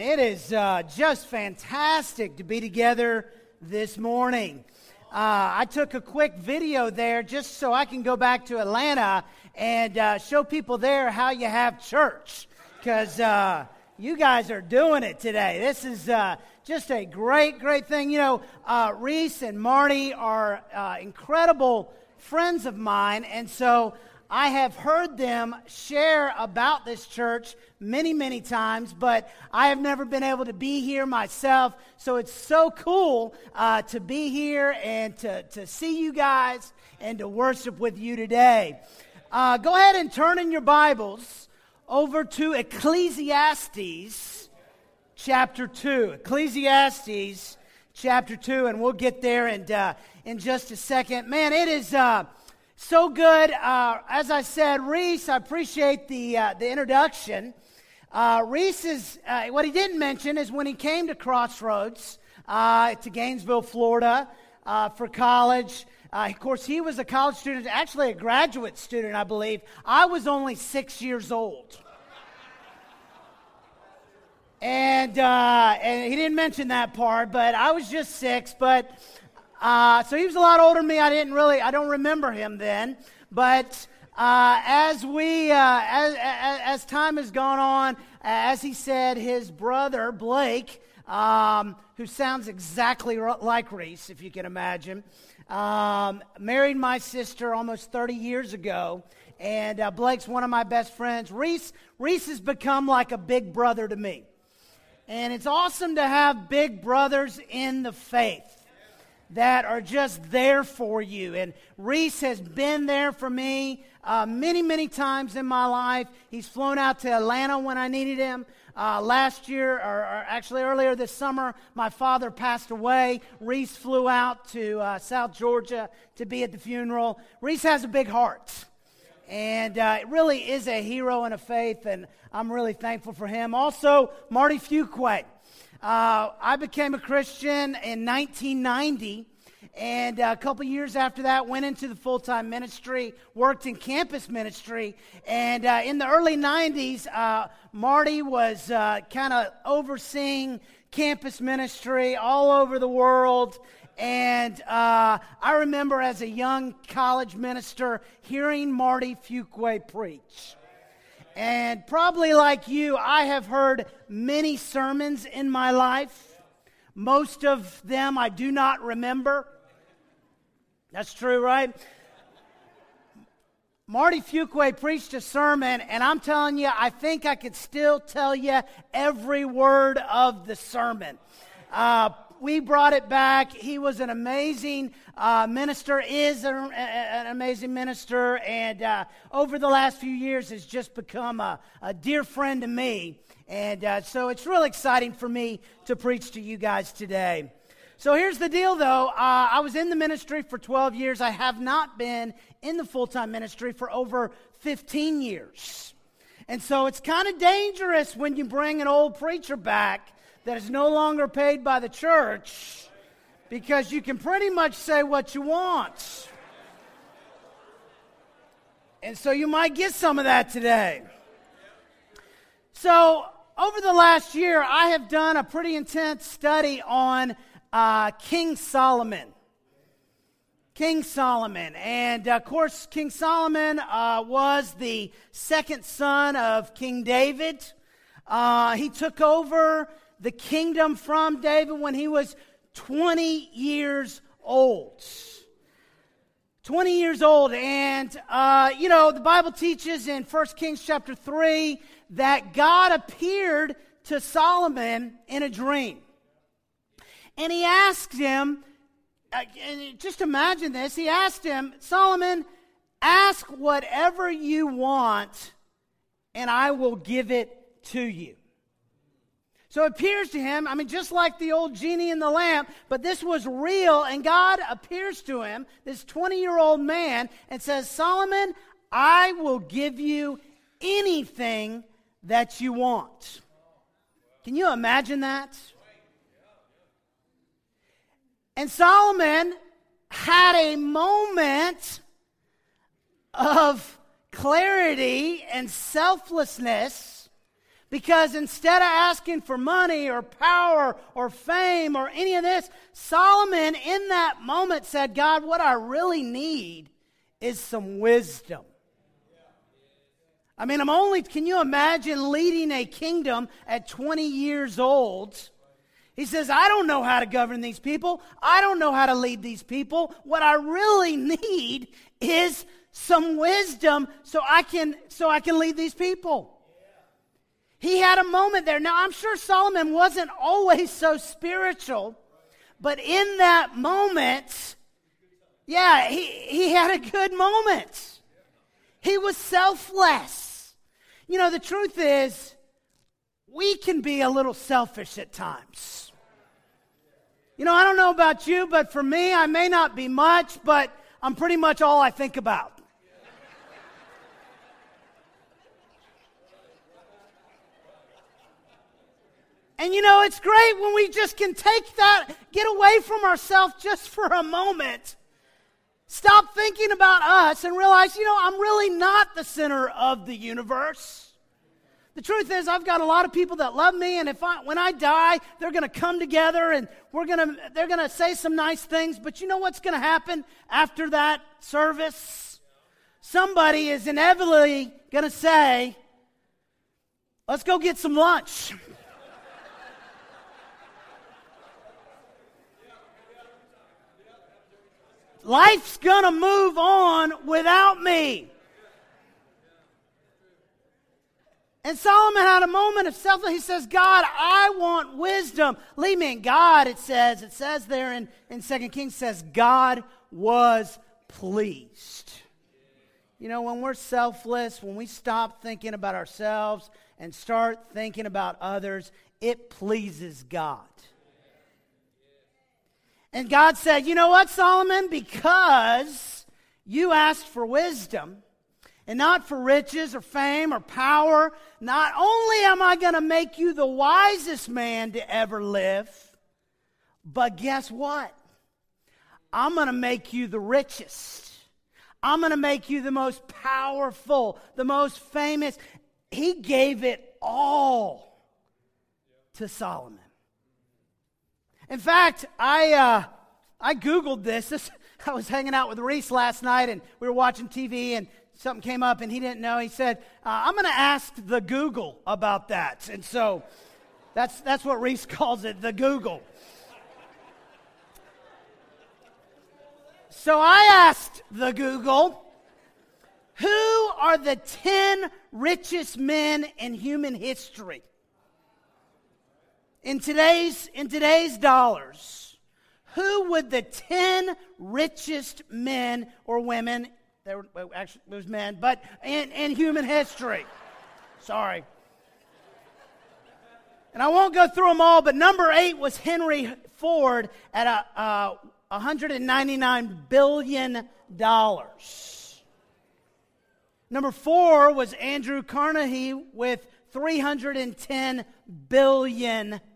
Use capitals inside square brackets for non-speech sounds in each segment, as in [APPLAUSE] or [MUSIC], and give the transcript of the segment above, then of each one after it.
it is uh, just fantastic to be together this morning. Uh, I took a quick video there just so I can go back to Atlanta and uh, show people there how you have church. Because uh, you guys are doing it today. This is uh, just a great, great thing. You know, uh, Reese and Marty are incredible friends of mine, and so I have heard them share about this church many, many times, but I have never been able to be here myself. So it's so cool uh, to be here and to, to see you guys and to worship with you today. Uh, go ahead and turn in your Bibles over to Ecclesiastes chapter 2. Ecclesiastes chapter 2, and we'll get there and, uh, in just a second. Man, it is. So good. Uh, as I said, Reese, I appreciate the, uh, the introduction. Uh, uh, what he didn't mention is when he came to Crossroads uh, to Gainesville, Florida uh, for college. of course, he was a college student, actually a graduate student, I believe. I was only six years old. And, and he didn't mention that part, but I was just six. But uh, so he was a lot older than me. I didn't really, I don't remember him then. But uh, as we, uh, as, as, time has gone on, as he said, his brother Blake, um, who sounds exactly like Reese, if you can imagine, um, married my sister almost 30 years ago. And uh, Blake's one of my best friends. Reese, Reese has become like a big brother to me. And it's awesome to have big brothers in the faith that are just there for you. And Reese has been there for me uh, many, many times in my life. He's flown out to Atlanta when I needed him. Uh, last year, or, or, actually earlier this summer, my father passed away. Reese flew out to uh, South Georgia to be at the funeral. Reese has a big heart. And uh, it really is a hero in a faith, and I'm really thankful for him. Also, Marty Fuqua. Uh, I became a Christian in 1990. And a couple years after that, went into the full time ministry, worked in campus ministry. And uh, in the early 90s, uh, Marty was uh, kind of overseeing campus ministry all over the world. And uh, I remember as a young college minister hearing Marty Fuqua preach. And probably like you, I have heard many sermons in my life. Most of them I do not remember. That's true, right? Marty Fuqua preached a sermon, and I'm telling you, I think I could still tell you every word of the sermon. Uh, we brought it back. He was an amazing uh, minister, is a, a, an amazing minister, and uh, over the last few years has just become a, a dear friend to me. And uh, so it's really exciting for me to preach to you guys today. So here's the deal, though. Uh, I was in the ministry for 12 years. I have not been in the full time ministry for over 15 years. And so it's kind of dangerous when you bring an old preacher back that is no longer paid by the church because you can pretty much say what you want. And so you might get some of that today. So, over the last year, I have done a pretty intense study on uh, King Solomon. King Solomon. And of course, King Solomon uh, was the second son of King David. Uh, he took over the kingdom from David when he was 20 years old. 20 years old. And, uh, you know, the Bible teaches in 1 Kings chapter 3 that God appeared to Solomon in a dream. And he asked him, uh, just imagine this, he asked him, Solomon, ask whatever you want, and I will give it to you. So it appears to him, I mean, just like the old genie in the lamp, but this was real, and God appears to him, this 20 year old man, and says, Solomon, I will give you anything that you want. Can you imagine that? And Solomon had a moment of clarity and selflessness Because instead of asking for money or power or fame or any of this, Solomon in that moment said, God, what I really need is some wisdom. I mean, I'm only, can you imagine leading a kingdom at 20 years old? He says, I don't know how to govern these people. I don't know how to lead these people. What I really [LAUGHS] need is some wisdom so I can, so I can lead these people. He had a moment there. Now, I'm sure Solomon wasn't always so spiritual, but in that moment, yeah, he, he had a good moment. He was selfless. You know, the truth is, we can be a little selfish at times. You know, I don't know about you, but for me, I may not be much, but I'm pretty much all I think about. And you know, it's great when we just can take that, get away from ourselves just for a moment. Stop thinking about us and realize, you know, I'm really not the center of the universe. The truth is, I've got a lot of people that love me, and if I, when I die, they're going to come together and we're going to, they're going to say some nice things. But you know what's going to happen after that service? Somebody is inevitably going to say, "Let's go get some lunch." [LAUGHS] Life's going to move on without me. And Solomon had a moment of self. He says, God, I want wisdom. Lead me in God, it says. It says there in, in 2 Kings, says, God was pleased. You know, when we're selfless, when we stop thinking about ourselves and start thinking about others, it pleases God. And God said, You know what, Solomon? Because you asked for wisdom and not for riches or fame or power, not only am I going to make you the wisest man to ever live, but guess what? I'm going to make you the richest. I'm going to make you the most powerful, the most famous. He gave it all to Solomon. In fact, I, uh, I Googled this. this. [LAUGHS] I was hanging out with Reese last night and we were watching TV and something came up and he didn't know. He said, uh, I'm going to ask the Google about that. And so that's, that's what Reese [LAUGHS] calls it, the Google. So I asked the Google, who are the 10 richest men in human history? In today's, in today's dollars, who would the 10 richest men or women, there were, well, actually it was men, but in, in human history, sorry. And I won't go through them all, but number eight was Henry Ford at a, uh, $199 billion. Number four was Andrew Carnegie with 310 billion dollars.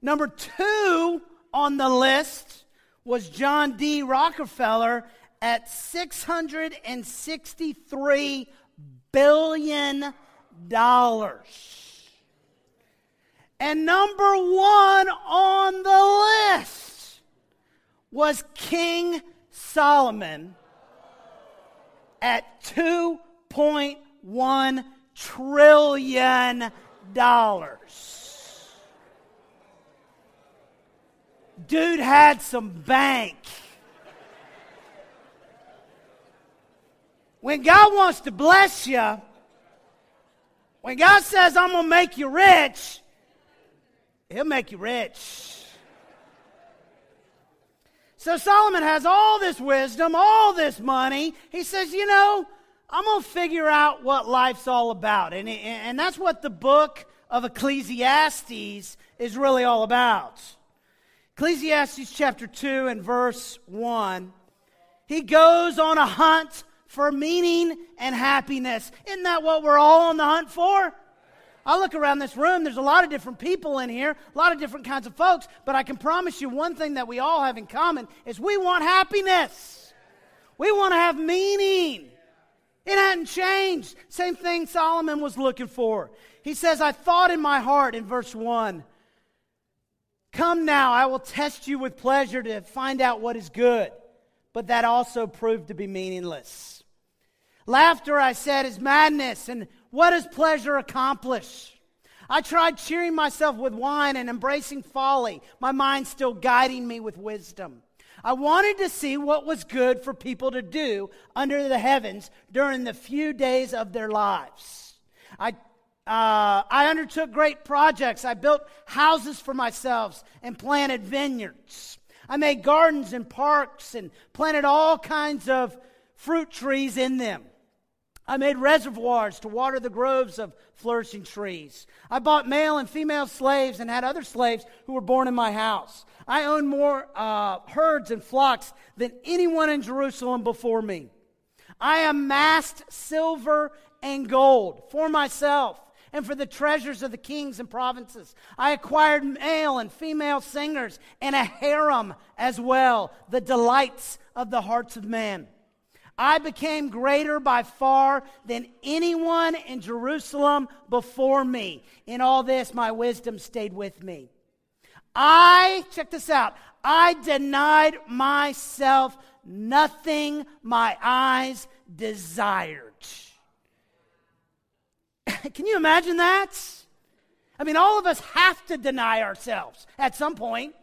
Number two on the list was John D. Rockefeller at $663 billion. And number one on the list was King Solomon at $2.1 trillion dollars. Dude had some bank. When God wants to bless you, when God says, I'm going to make you rich, He'll make you rich. So Solomon has all this wisdom, all this money. He says, You know, I'm going to figure out what life's all about. And, and that's what the book of Ecclesiastes is really all about. Ecclesiastes chapter 2 and verse 1. He goes on a hunt for meaning and happiness. Isn't that what we're all on the hunt for? I look around this room, there's a lot of different people in here, a lot of different kinds of folks, but I can promise you one thing that we all have in common is we want happiness. We want to have meaning. It hadn't changed. Same thing Solomon was looking for. He says, I thought in my heart in verse 1 Come now, I will test you with pleasure to find out what is good. But that also proved to be meaningless. Laughter, I said, is madness. And what does pleasure accomplish? I tried cheering myself with wine and embracing folly, my mind still guiding me with wisdom. I wanted to see what was good for people to do under the heavens during the few days of their lives. I uh, I undertook great projects. I built houses for myself and planted vineyards. I made gardens and parks and planted all kinds of fruit trees in them. I made reservoirs to water the groves of flourishing trees. I bought male and female slaves and had other slaves who were born in my house. I owned more uh, herds and flocks than anyone in Jerusalem before me. I amassed silver and gold for myself and for the treasures of the kings and provinces. I acquired male and female singers and a harem as well, the delights of the hearts of man. I became greater by far than anyone in Jerusalem before me. In all this, my wisdom stayed with me. I, check this out, I denied myself nothing my eyes desired. [LAUGHS] Can you imagine that? I mean, all of us have to deny ourselves at some point.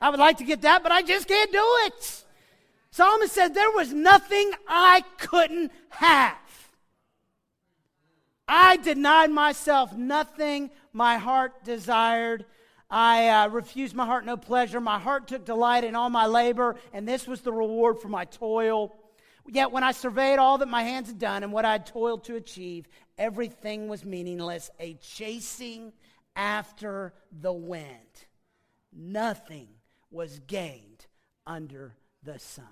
I would like to get that, but I just can't do it. Solomon said, There was nothing I couldn't have. I denied myself nothing my heart desired. I uh, refused my heart no pleasure. My heart took delight in all my labor, and this was the reward for my toil. Yet when I surveyed all that my hands had done and what I had toiled to achieve, everything was meaningless, a chasing after the wind. Nothing was gained under the sun.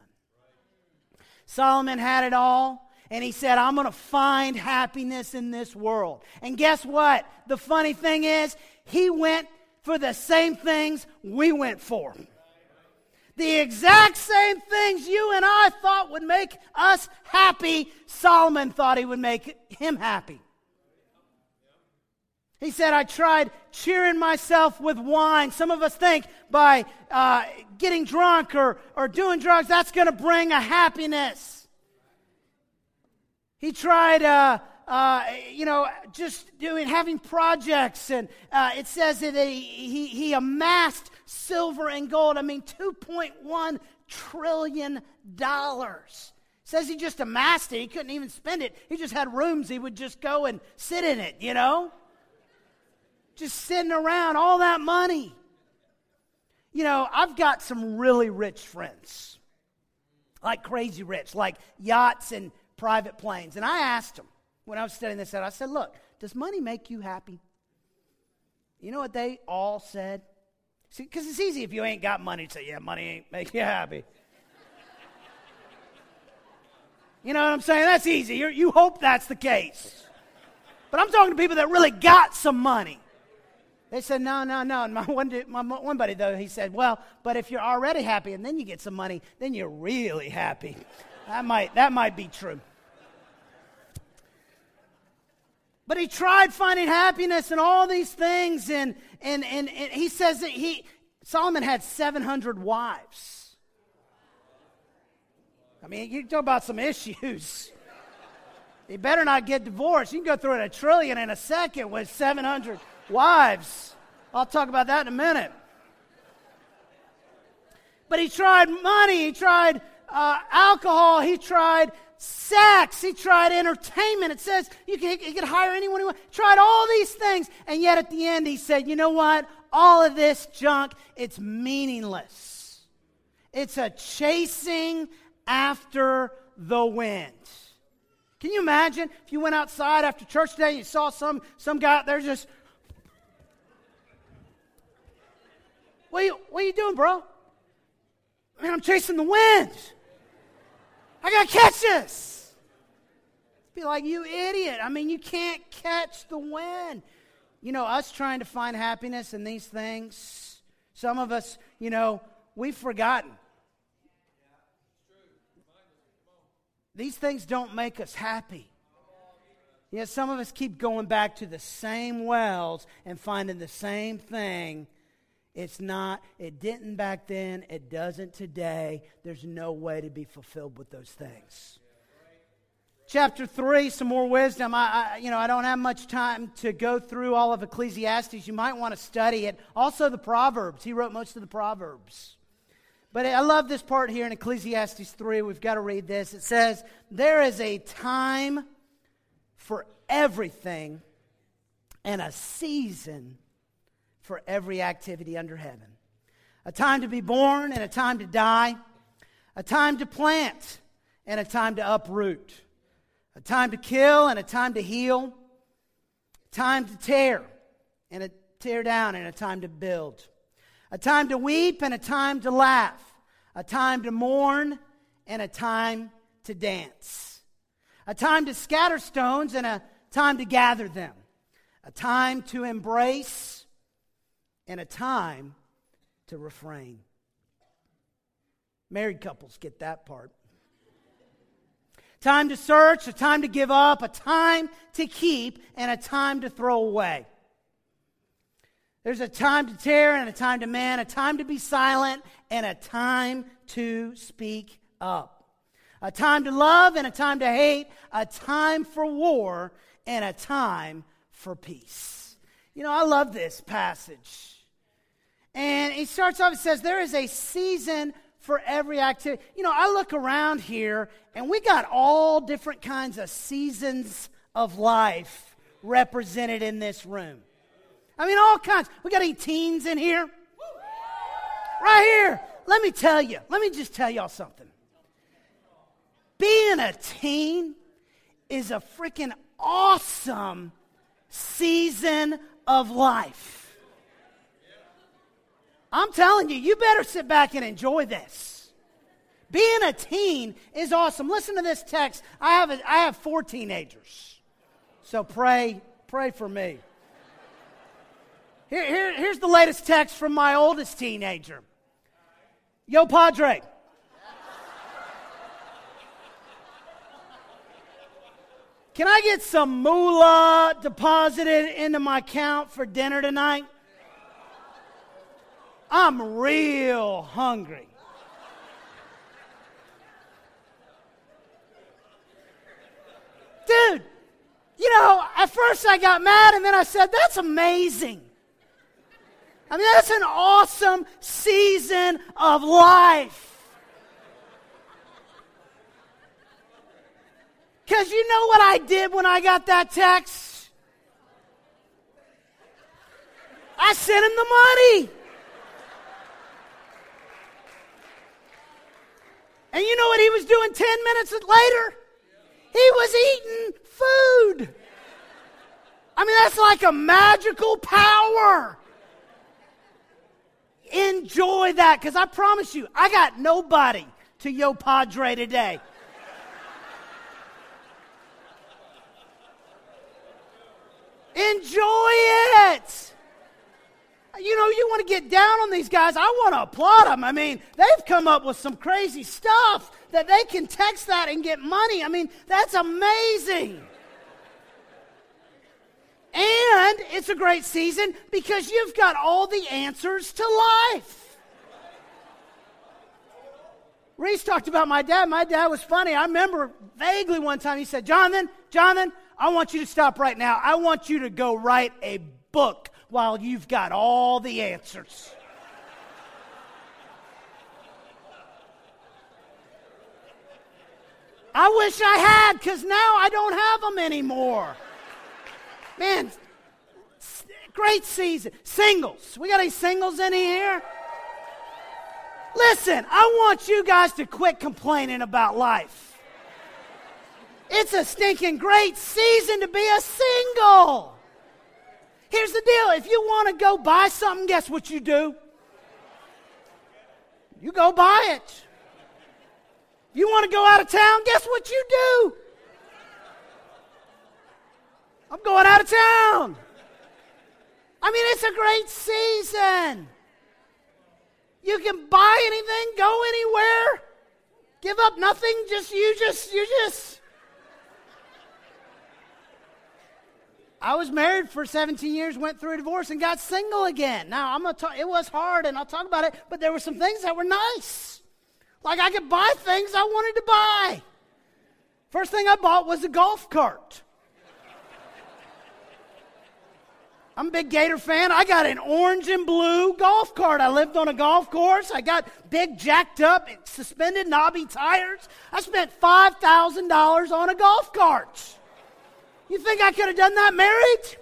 Solomon had it all, and he said, I'm going to find happiness in this world. And guess what? The funny thing is, he went for the same things we went for. The exact same things you and I thought would make us happy, Solomon thought he would make him happy. He said, I tried cheering myself with wine. Some of us think by uh, getting drunk or, or doing drugs, that's going to bring a happiness. He tried, uh, uh, you know, just doing, having projects. And uh, it says that he, he, he amassed silver and gold. I mean, $2.1 trillion. Says he just amassed it. He couldn't even spend it. He just had rooms he would just go and sit in it, you know? Just sitting around, all that money. You know, I've got some really rich friends, like crazy rich, like yachts and private planes. And I asked them when I was studying this out, I said, Look, does money make you happy? You know what they all said? See, Because it's easy if you ain't got money to say, yeah, money ain't make you happy. you know what I'm saying? That's easy. You're, you hope that's the case. But I'm talking to people that really got some money. They said, no, no, no. And my [LAUGHS] one, my one buddy, though, he said, well, but if you're already happy and then you get some money, then you're really happy. That might, that might be true. But he tried finding happiness in all these things, and, and, and, and he says that he, Solomon had 700 wives. I mean, you talk about some [LAUGHS] issues. You better not get divorced. You can go through it a trillion in a second with 700 wives. I'll talk about that in a minute. But he tried money, he tried uh, alcohol, he tried sex, he tried entertainment. It says you can, he could hire anyone wanted. Tried all these things, and yet at the end he said, "You know what? All of this junk, it's meaningless. It's a chasing after the wind." Can you imagine if you went outside after church today and you saw some some guy out there just What are you, what are you doing, bro? Man, I'm chasing the wind. I got to catch this. Be like, you idiot. I mean, you can't catch the wind. You know, us trying to find happiness in these things, some of us, you know, we've forgotten. these things don't make us happy. Yet some of us keep going back to the same wells and finding the same thing. It's not, it didn't back then, it doesn't today. There's no way to be fulfilled with those things. Chapter 3, some more wisdom. I, I, you know, I don't have much time to go through all of Ecclesiastes. You might want to study it. Also, the Proverbs. He wrote most of the Proverbs. But I love this part here in Ecclesiastes 3. We've got to read this. It says, There is a time for everything and a season for every activity under heaven. A time to be born and a time to die, a time to plant and a time to uproot, a time to kill and a time to heal, a time to tear and a tear down and a time to build, a time to weep and a time to laugh, a time to mourn and a time to dance a time to scatter stones and a time to gather them, a time to embrace and a time to refrain. Married couples get that part. Time to search, a time to give up, a time to keep, and a time to throw away. There's a time to tear and a time to mend, a time to be silent and a time to speak up a time to love and a time to hate, a time for war and a time for peace. You know, I love this passage. And he starts off, and says, There is a season for every activity. You know, I look around here and we got all different kinds of seasons of life represented in this room. I mean, all kinds. We got any teens in here? Right here. Let me tell you, let me just tell y'all something. Being a teen is a freaking awesome season of life. I'm telling you, you better sit back and enjoy this. Being a teen is awesome. Listen to this text. I have, a, I have four teenagers. So pray, pray for me. Here, here, here's the latest text from my oldest teenager. Yo, Padre. Can I get some moolah deposited into my account for dinner tonight? I'm real hungry. Dude, you know, at first I got mad and then I said, that's amazing. I mean, that's an awesome season of life. Because you know what I did when I got that text? I sent him the money. And you know what he was doing 10 minutes later? He was eating food. I mean, that's like a magical power. Enjoy that because I promise you, I got nobody to Yo Padre today. Enjoy it. You know, you want to get down on these guys. I want to applaud them. I mean, they've come up with some crazy stuff that they can text that and get money. I mean, that's amazing. And it's a great season because you've got all the answers to life. Reese talked about my dad. My dad was funny. I remember vaguely one time he said, Jonathan, Jonathan, I want you to stop right now. I want you to go write a book while you've got all the answers. I wish I had because now I don't have them anymore. Man, great season. Singles. We got any singles in here? Listen, I want you guys to quit complaining about life. It's a stinking great season to be a single. Here's the deal if you want to go buy something, guess what you do? You go buy it. You want to go out of town, guess what you do? I'm going out of town. I mean, it's a great season. You can buy anything, go anywhere Give up nothing, just you just, you just. I was married for 17 years, went through a divorce, and got single again. Now, I'm gonna talk, it was hard, and I'll talk about it, but there were some things that were nice. Like I could buy things I wanted to buy. First thing I bought was a golf cart. [LAUGHS] I'm a big Gator fan. I got an orange and blue golf cart. I lived on a golf course. I got big, jacked up, suspended, knobby tires. I spent $5,000 on a golf cart. You think I could have done that married?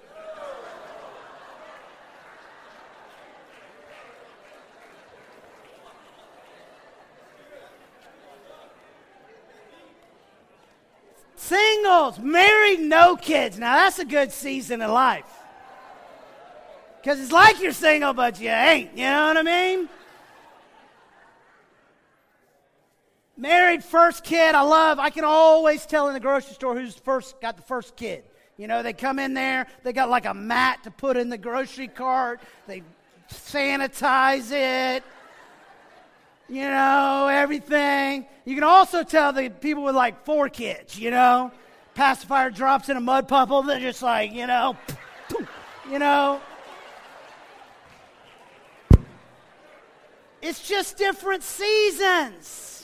Singles, married, no kids. Now that's a good season of life. Because it's like you're single, but you ain't. You know what I mean? Married, first kid, I love. I can always tell in the grocery store who's first got the first kid. You know, they come in there, they got like a mat to put in the grocery cart, they sanitize it, you know, everything. You can also tell the people with like four kids, you know, pacifier drops in a mud puddle, they're just like, you know, [LAUGHS] you know. It's just different seasons.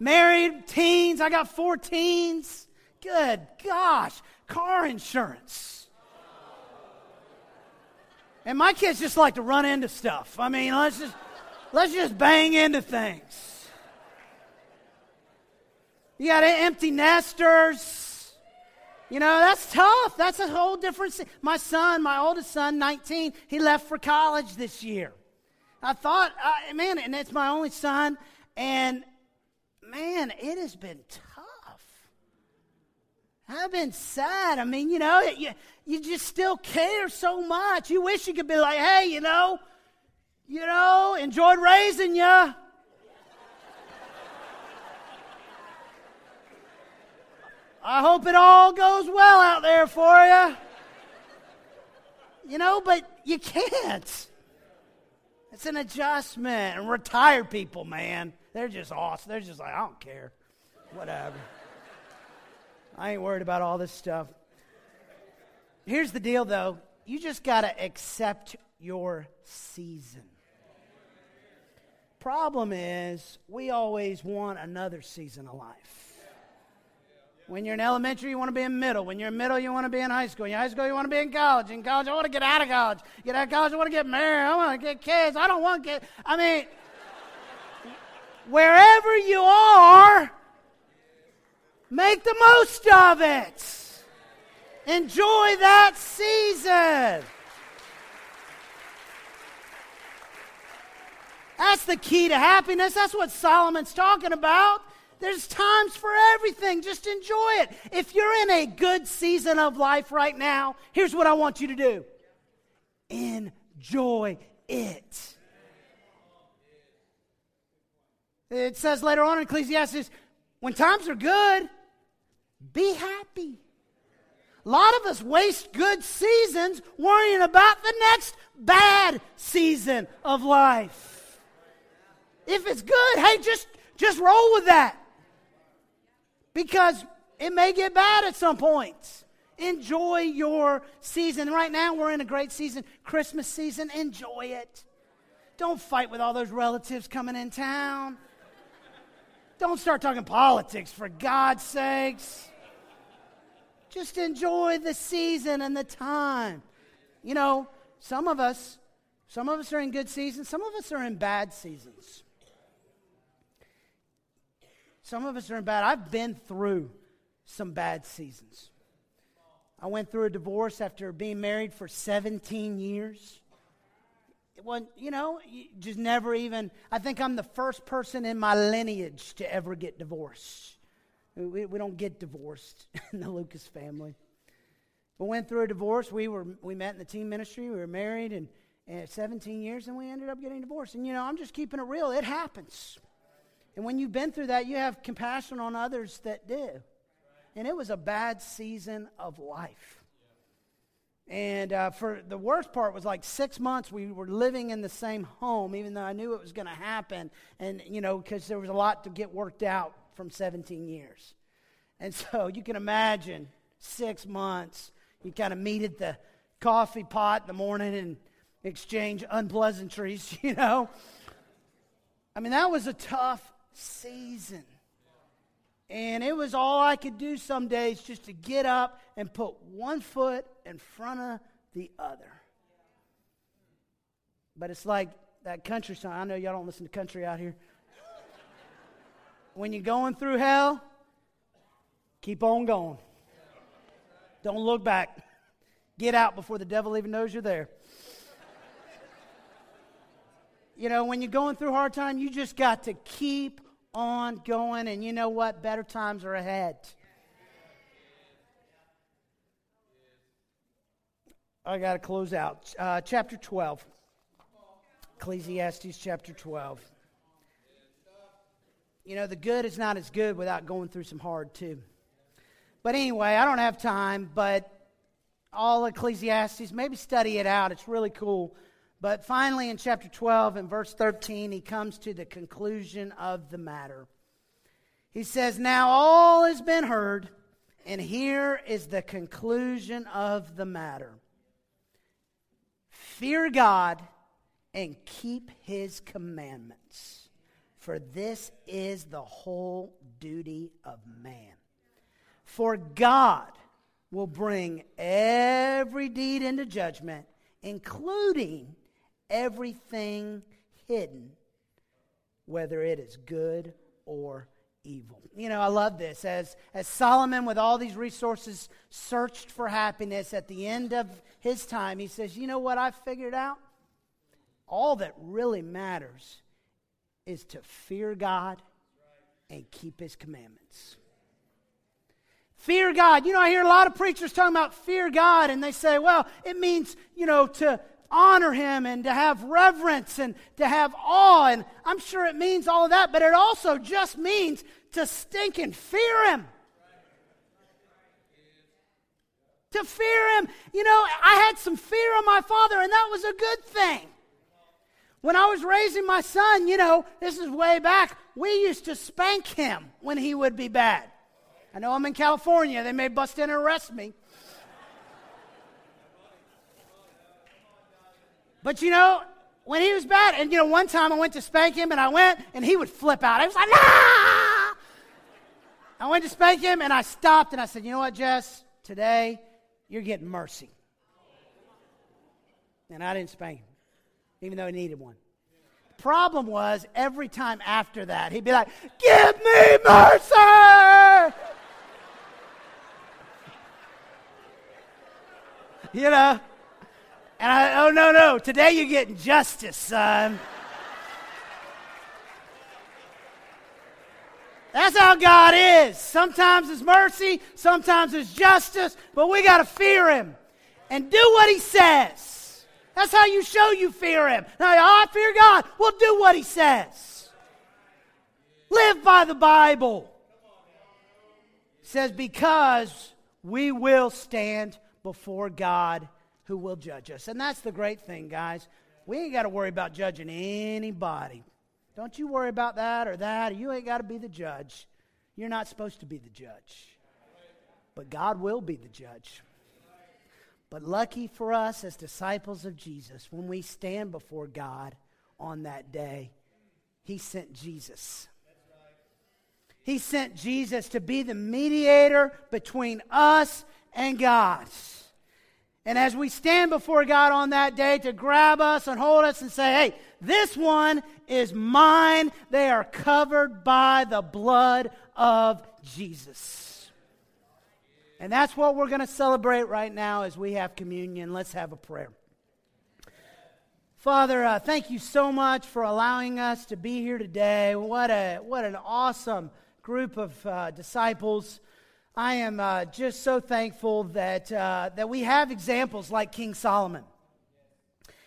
Married, teens, I got four teens. Good gosh, car insurance. And my kids just like to run into stuff. I mean, let's just let's just bang into things. You got empty nesters. You know, that's tough. That's a whole different. My son, my oldest son, 19, he left for college this year. I thought, man, and it's my only son, and man, it has been tough. I've been sad. I mean, you know, you, you just still care so much. You wish you could be like, hey, you know, you know, enjoyed raising you. I hope it all goes well out there for you. You know, but you can't. It's an adjustment. And retired people, man, they're just awesome. They're just like, I don't care. Whatever. I ain't worried about all this stuff. Here's the deal, though. You just got to accept your season. Problem is, we always want another season of life. When you're in elementary, you want to be in middle. When you're in middle, you want to be in high school. In high school, you want to be in college. In college, I want to get out of college. Get out of college, I want to get married. I want to get kids. I don't want to get. I mean, wherever you are, make the most of it. Enjoy that season. That's the key to happiness. That's what Solomon's talking about. There's times for everything. Just enjoy it. If you're in a good season of life right now, here's what I want you to do enjoy it. It says later on in Ecclesiastes, when times are good, be happy. A lot of us waste good seasons worrying about the next bad season of life. If it's good, hey, just, just roll with that because it may get bad at some point. Enjoy your season. Right now, we're in a great season, Christmas season. Enjoy it. Don't fight with all those relatives coming in town. Don't start talking politics, for God's sakes. Just enjoy the season and the time. You know, some of us, some of us are in good seasons, some of us are in bad seasons. Some of us are in bad. I've been through some bad seasons. I went through a divorce after being married for 17 years. Wasn't, you know, you just never even, I think I'm the first person in my lineage to ever get divorced. We, we don't get divorced [LAUGHS] in the Lucas family. We went through a divorce. We, were, we met in the teen ministry. We were married and, and 17 years, and we ended up getting divorced. And, you know, I'm just keeping it real. It happens. And when you've been through that, you have compassion on others that do. And it was a bad season of life. And uh, for the worst part was like six months we were living in the same home, even though I knew it was going to happen. And, you know, because there was a lot to get worked out from 17 years. And so [LAUGHS] you can imagine six months, you kind of meet at the coffee pot in the morning and exchange unpleasantries, [LAUGHS] you know. I mean, that was a tough season. And it was all I could do some days just to get up and put one foot in front of the other. But it's like that country song. I know y'all don't listen to country out here. when you're going through hell, keep on going. Don't look back. Get out before the devil even knows you're there. you know, when you're going through hard time, you just got to keep on going, and you know what? Better times are ahead. I got to close out. Uh, chapter 12. Ecclesiastes chapter 12. You know, the good is not as good without going through some hard, too. But anyway, I don't have time, but all Ecclesiastes, maybe study it out. It's really cool. But finally, in chapter 12 and verse 13, he comes to the conclusion of the matter. He says, Now all has been heard, and here is the conclusion of the matter Fear God and keep his commandments, for this is the whole duty of man. For God will bring every deed into judgment, including everything hidden, whether it is good or evil. You know, I love this. As, as Solomon, with all these resources, searched for happiness at the end of his time, he says, You know what I figured out? All that really matters is to fear God and keep his commandments. Fear God. You know, I hear a lot of preachers talking about fear God, and they say, well, it means, you know, to honor him and to have reverence and to have awe. And I'm sure it means all of that, but it also just means to stink and fear him. To fear him. You know, I had some fear of my father, and that was a good thing. When I was raising my son, you know, this is way back, we used to spank him when he would be bad. I know I'm in California. They may bust in and arrest me. But you know, when he was bad, and you know, one time I went to spank him and I went and he would flip out. I was like, ah! I went to spank him and I stopped and I said, you know what, Jess? Today, you're getting mercy. And I didn't spank him, even though he needed one. The problem was, every time after that, he'd be like, give me mercy! you know? And I, oh, no, no, today you're getting justice, son. That's how God is. Sometimes it's mercy, sometimes it's justice, but we got to fear Him and do what He says. That's how you show you fear Him. Now, I fear God. Well, do what He says. Live by the Bible. It says, because we will stand before God who will judge us. And that's the great thing, guys. We ain't got to worry about judging anybody. Don't you worry about that or that. You ain't got to be the judge. You're not supposed to be the judge. But God will be the judge. But lucky for us as disciples of Jesus, when we stand before God on that day, He sent Jesus. He sent Jesus to be the mediator between us and God. And as we stand before God on that day to grab us and hold us and say, hey, this one is mine, they are covered by the blood of Jesus. And that's what we're going to celebrate right now as we have communion. Let's have a prayer. Father, uh, thank you so much for allowing us to be here today. What, a, what an awesome group of uh, disciples. I am uh, just so thankful that, uh, that we have examples like King Solomon,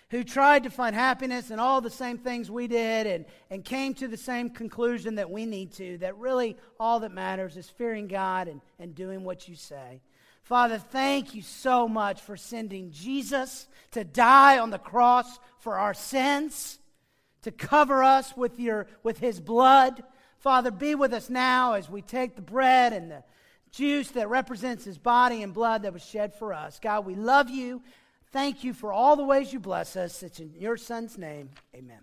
who tried to find happiness in all the same things we did and, and came to the same conclusion that we need to, that really all that matters is fearing God and, and doing what you say. Father, thank you so much for sending Jesus to die on the cross for our sins, to cover us with, your, with his blood. Father, be with us now as we take the bread and the juice that represents his body and blood that was shed for us. God, we love you. Thank you for all the ways you bless us. It's in your son's name. Amen.